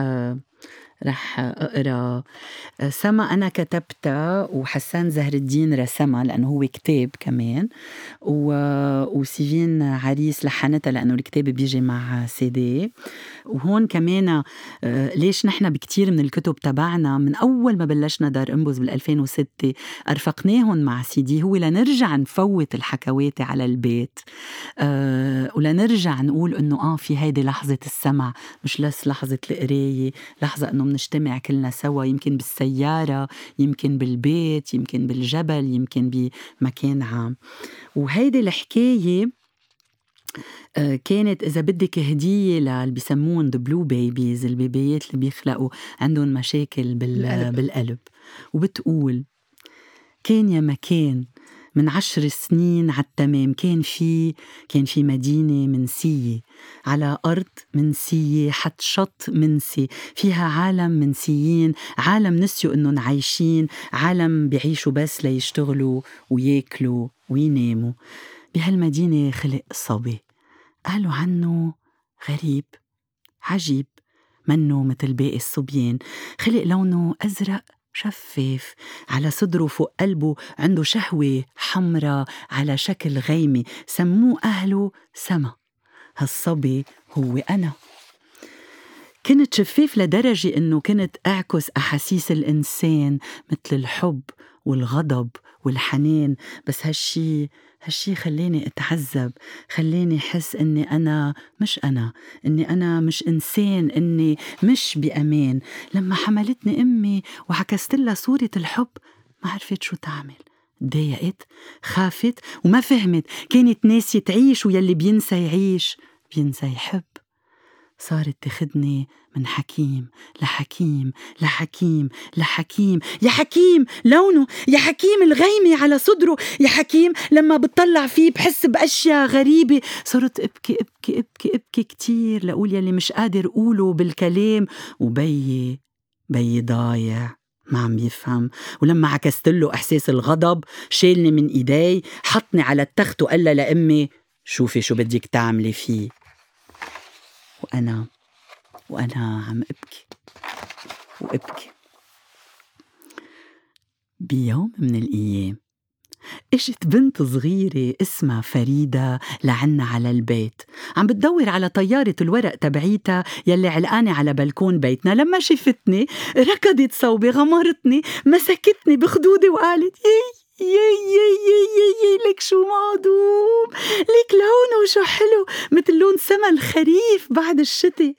رح أقرأ. سما أنا كتبتها وحسان زهر الدين رسمها لأنه هو كتاب كمان. و... وسيفين عريس لحنتها لأنه الكتاب بيجي مع سي دي. وهون كمان آه، ليش نحن بكتير من الكتب تبعنا من أول ما بلشنا دار إنبوز بال 2006 أرفقناهم مع سي دي. هو لنرجع نفوت الحكواتي على البيت. أه ولنرجع نقول إنه آه في هيدي لحظة السمع مش بس لحظة القراية لحظة إنه بنجتمع كلنا سوا يمكن بالسيارة يمكن بالبيت يمكن بالجبل يمكن بمكان عام وهيدي الحكاية آه، كانت إذا بدك هدية للي بسمون the new babies البيبيات اللي بيخلقوا عندهم مشاكل بالقلب, بالقلب. وبتقول كان يا مكان من عشر سنين على التمام. كان في كان في مدينة منسية على أرض منسية حت شط منسي فيها عالم منسيين عالم نسيوا إنهم عايشين عالم بيعيشوا بس ليشتغلوا وياكلوا ويناموا. بهالمدينة خلق صبي. قالوا عنه غريب عجيب منه مثل باقي الصبيان. خلق لونه أزرق شفاف على صدره فوق قلبه عنده شهوة حمرة على شكل غيمة سموه أهله سما. هالصبي هو أنا. كنت شفاف لدرجة إنه كنت أعكس أحاسيس الإنسان مثل الحب والغضب والحنان بس هالشي هالشي خلاني أتعذب خلاني أحس إني أنا مش أنا إني أنا مش إنسان إني مش بأمان. لما حملتني أمي وعكست لها صورة الحب ما عرفت شو تعمل. ضايقت خافت وما فهمت كانت ناسية تعيش ويلي بينسى يعيش. بينسى يحب. صارت تاخدني من حكيم لحكيم لحكيم لحكيم. يا حكيم لونه يا حكيم الغيمة على صدره. يا حكيم لما بتطلع فيه بحس بأشياء غريبة. صرت أبكي أبكي أبكي أبكي كتير لأقول يلي مش قادر أقوله بالكلام. وبيي بيي ضايع ما عم يفهم. ولما عكست له إحساس الغضب شالني من إيدي حطني على التخت وقال لأمي شوفي شو بدك تعملي فيه. وأنا وأنا عم أبكي وأبكي. بيوم من الأيام إجت بنت صغيرة اسمها فريدة لعنا على البيت. عم بتدور على طيارة الورق تبعيتها يلي علقانة على بلكون بيتنا. لما شفتني ركضت صوبي غمرتني مسكتني بخدودي وقالت يي يي يي يي يي, لك شو معدوم؟ لك لونه شو حلو مثل لون سما الخريف بعد الشتي.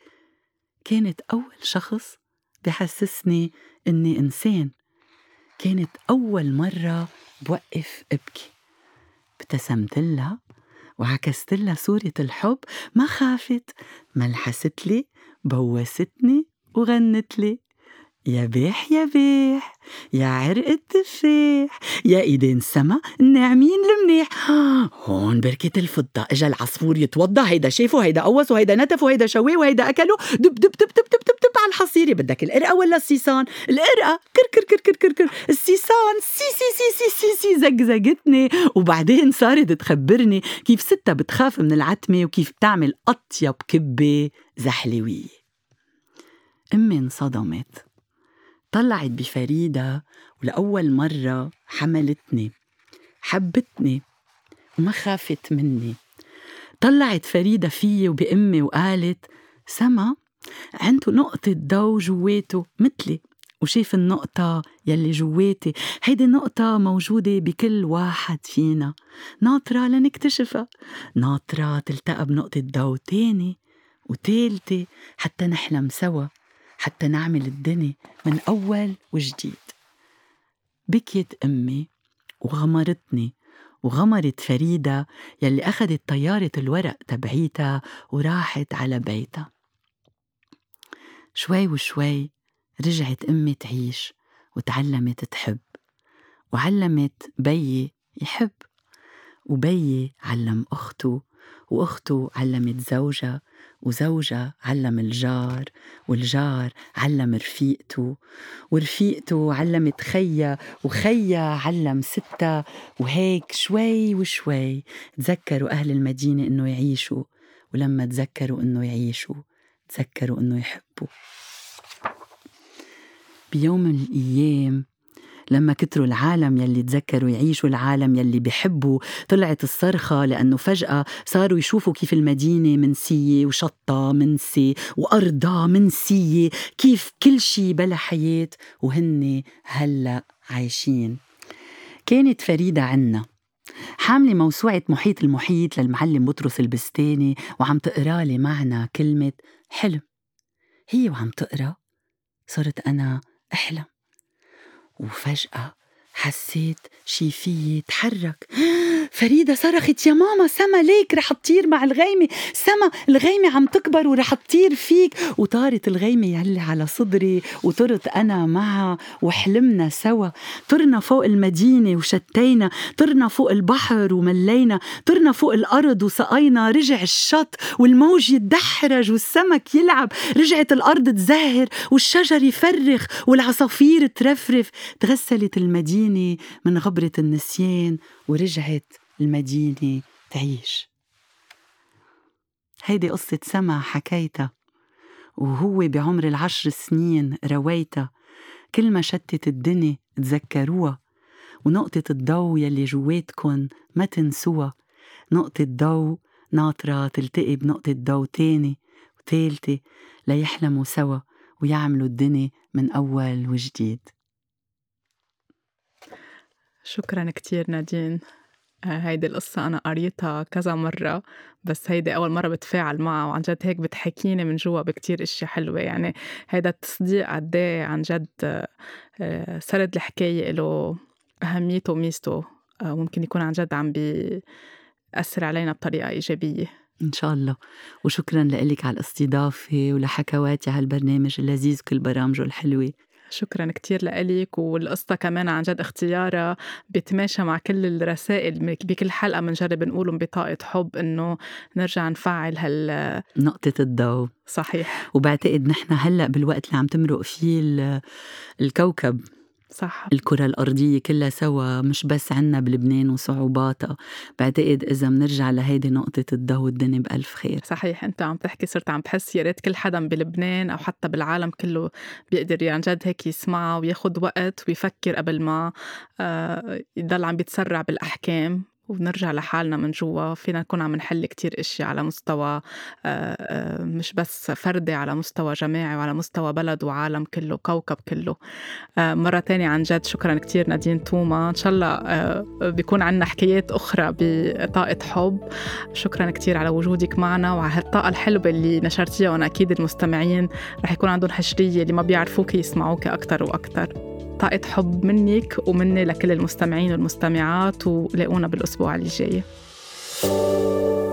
كانت أول شخص بحسسني إني إنسان. كانت أول مرة بوقف ابكي. ابتسمت لها وعكست لها صورة الحب ما خافت ملحست لي بوستني وغنت لي. يا بيح يا بيح يا عرق التفاح يا إيدين سما الناعمين المنيح. هون بركة الفضة إجا العصفور يتوضى هيدا شافه هيدا قوس وهيدا نتف وهيدا شوي وهيدا اكله دب دب دب دب دب دب, دب على الحصيرة. بدك القرقة ولا السيسان؟ القرقة. كر كر كر كر كر كر. السيسان. سي سي سي سي سي سي زقزقتني وبعدين صارت تخبرني كيف ستها بتخاف من العتمة وكيف بتعمل أطيب كبة زحلوية. أمي انصدمت. طلعت بفريدة ولأول مرة حملتني حبتني وما خافت مني. طلعت فريدة فيي وبأمي وقالت سما عنده نقطة ضو جواته مثلي وشاف النقطة يلي جواتي. هيدي النقطة موجودة بكل واحد فينا. ناطرة لنكتشفها. ناطرة تلتقى بنقطة ضو تاني وتالتة حتى نحلم سوا. حتى نعمل الدنيا من أول وجديد. بكيت أمي وغمرتني وغمرت فريدة يلي أخدت طيارة الورق تبعيتها وراحت على بيتها. شوي وشوي رجعت أمي تعيش وتعلمت تحب وعلمت بيي يحب وبيي علم أخته وأخته علمت زوجها وزوجها علم الجار والجار علم رفيقته ورفيقته علمت خيا وخيا علم ستها وهيك شوي وشوي تذكروا أهل المدينة إنه يعيشوا. ولما تذكروا إنه يعيشوا تذكروا إنه يحبوا. بيوم من الأيام لما كتروا العالم يلي تذكروا يعيشوا العالم يلي بيحبوا طلعت الصرخة لأنه فجأة صاروا يشوفوا كيف المدينة منسية وشطة منسي وأرضها منسية كيف كل شي بلا حياة وهن هلأ عايشين. كانت فريدة عنا حاملة موسوعة محيط المحيط للمعلم بطرس البستاني وعم تقرأ لي معنا كلمة حلم. هي وعم تقرأ صرت أنا أحلم. وفجأة حسيت شي فيي تحرك فريدة صرخت يا ماما سما ليك رح تطير مع الغيمة سما الغيمة عم تكبر ورح تطير فيك. وطارت الغيمة يلي على صدري وطرت أنا معها وحلمنا سوا. طرنا فوق المدينة وشتينا طرنا فوق البحر وملينا طرنا فوق الأرض وسقينا رجع الشط والموج يتدحرج والسمك يلعب رجعت الأرض تزهر والشجر يفرخ والعصافير ترفرف. تغسلت المدينة من غبرة النسيان ورجعت المدينة تعيش. هيدي قصة سما حكيتها وهو بعمر العشر سنين رويتها كل ما شتت الدنيا تذكروها ونقطة الضو يلي جواتكن ما تنسوها. نقطة ضو ناطرة تلتقي بنقطة ضو تاني وتالتة ليحلموا سوا ويعملوا الدنيا من أول وجديد. شكرا كتير نادين. آه، هيدي القصة أنا قريتها كذا مرة بس هيدي أول مرة بتفاعل معها وعن جد هيك بتحكيني من جوا بكتير إشياء حلوة يعني هيدا التصديق قد إيه عن جد آه، سرد الحكاية له أهميته وميزته. آه، ممكن يكون عن جد عم بيأثر علينا بطريقة إيجابية. إن شاء الله. وشكرا لك على الاستضافة ولحكواتي على البرنامج اللذيذ كل برامجه الحلوة. شكرا كتير لك والقصة كمان عن جد اختيارها بيتماشى مع كل الرسائل بكل حلقة بنجرب نقولهم بطاقة حب إنه نرجع نفعل هال نقطة الضوء. صحيح. وبعتقد نحن هلأ بالوقت اللي عم تمرق فيه الكوكب. صح. الكرة الأرضية كلها سوا مش بس عنا بلبنان وصعوباتها. بعتقد إذا منرجع لهيدي نقطة الضوء الدنيا بألف خير. صحيح أنت عم تحكي صرت عم بحس يا ريت كل حدا بلبنان أو حتى بالعالم كله بيقدر يعني جد هيك يسمعها وياخد وقت ويفكر قبل ما آه، يضل عم بيتسرع بالأحكام. وبنرجع لحالنا من جوا فينا نكون عم نحل كتير إشياء على مستوى آه، آه، مش بس فردي على مستوى جماعي وعلى مستوى بلد وعالم كله كوكب كله. آه، مرة تانية عن جد شكرا كتير نادين توما. إن شاء الله بيكون عنا حكايات أخرى بطاقة حب. شكرا كتير على وجودك معنا وعلى هالطاقة الحلوة اللي نشرتيها وأنا أكيد المستمعين رح يكون عندهم حشرية اللي ما بيعرفوك يسمعوك أكتر وأكتر. طاقة حب منك ومني لكل المستمعين والمستمعات ولاقونا بالأسبوع الجاي. thank you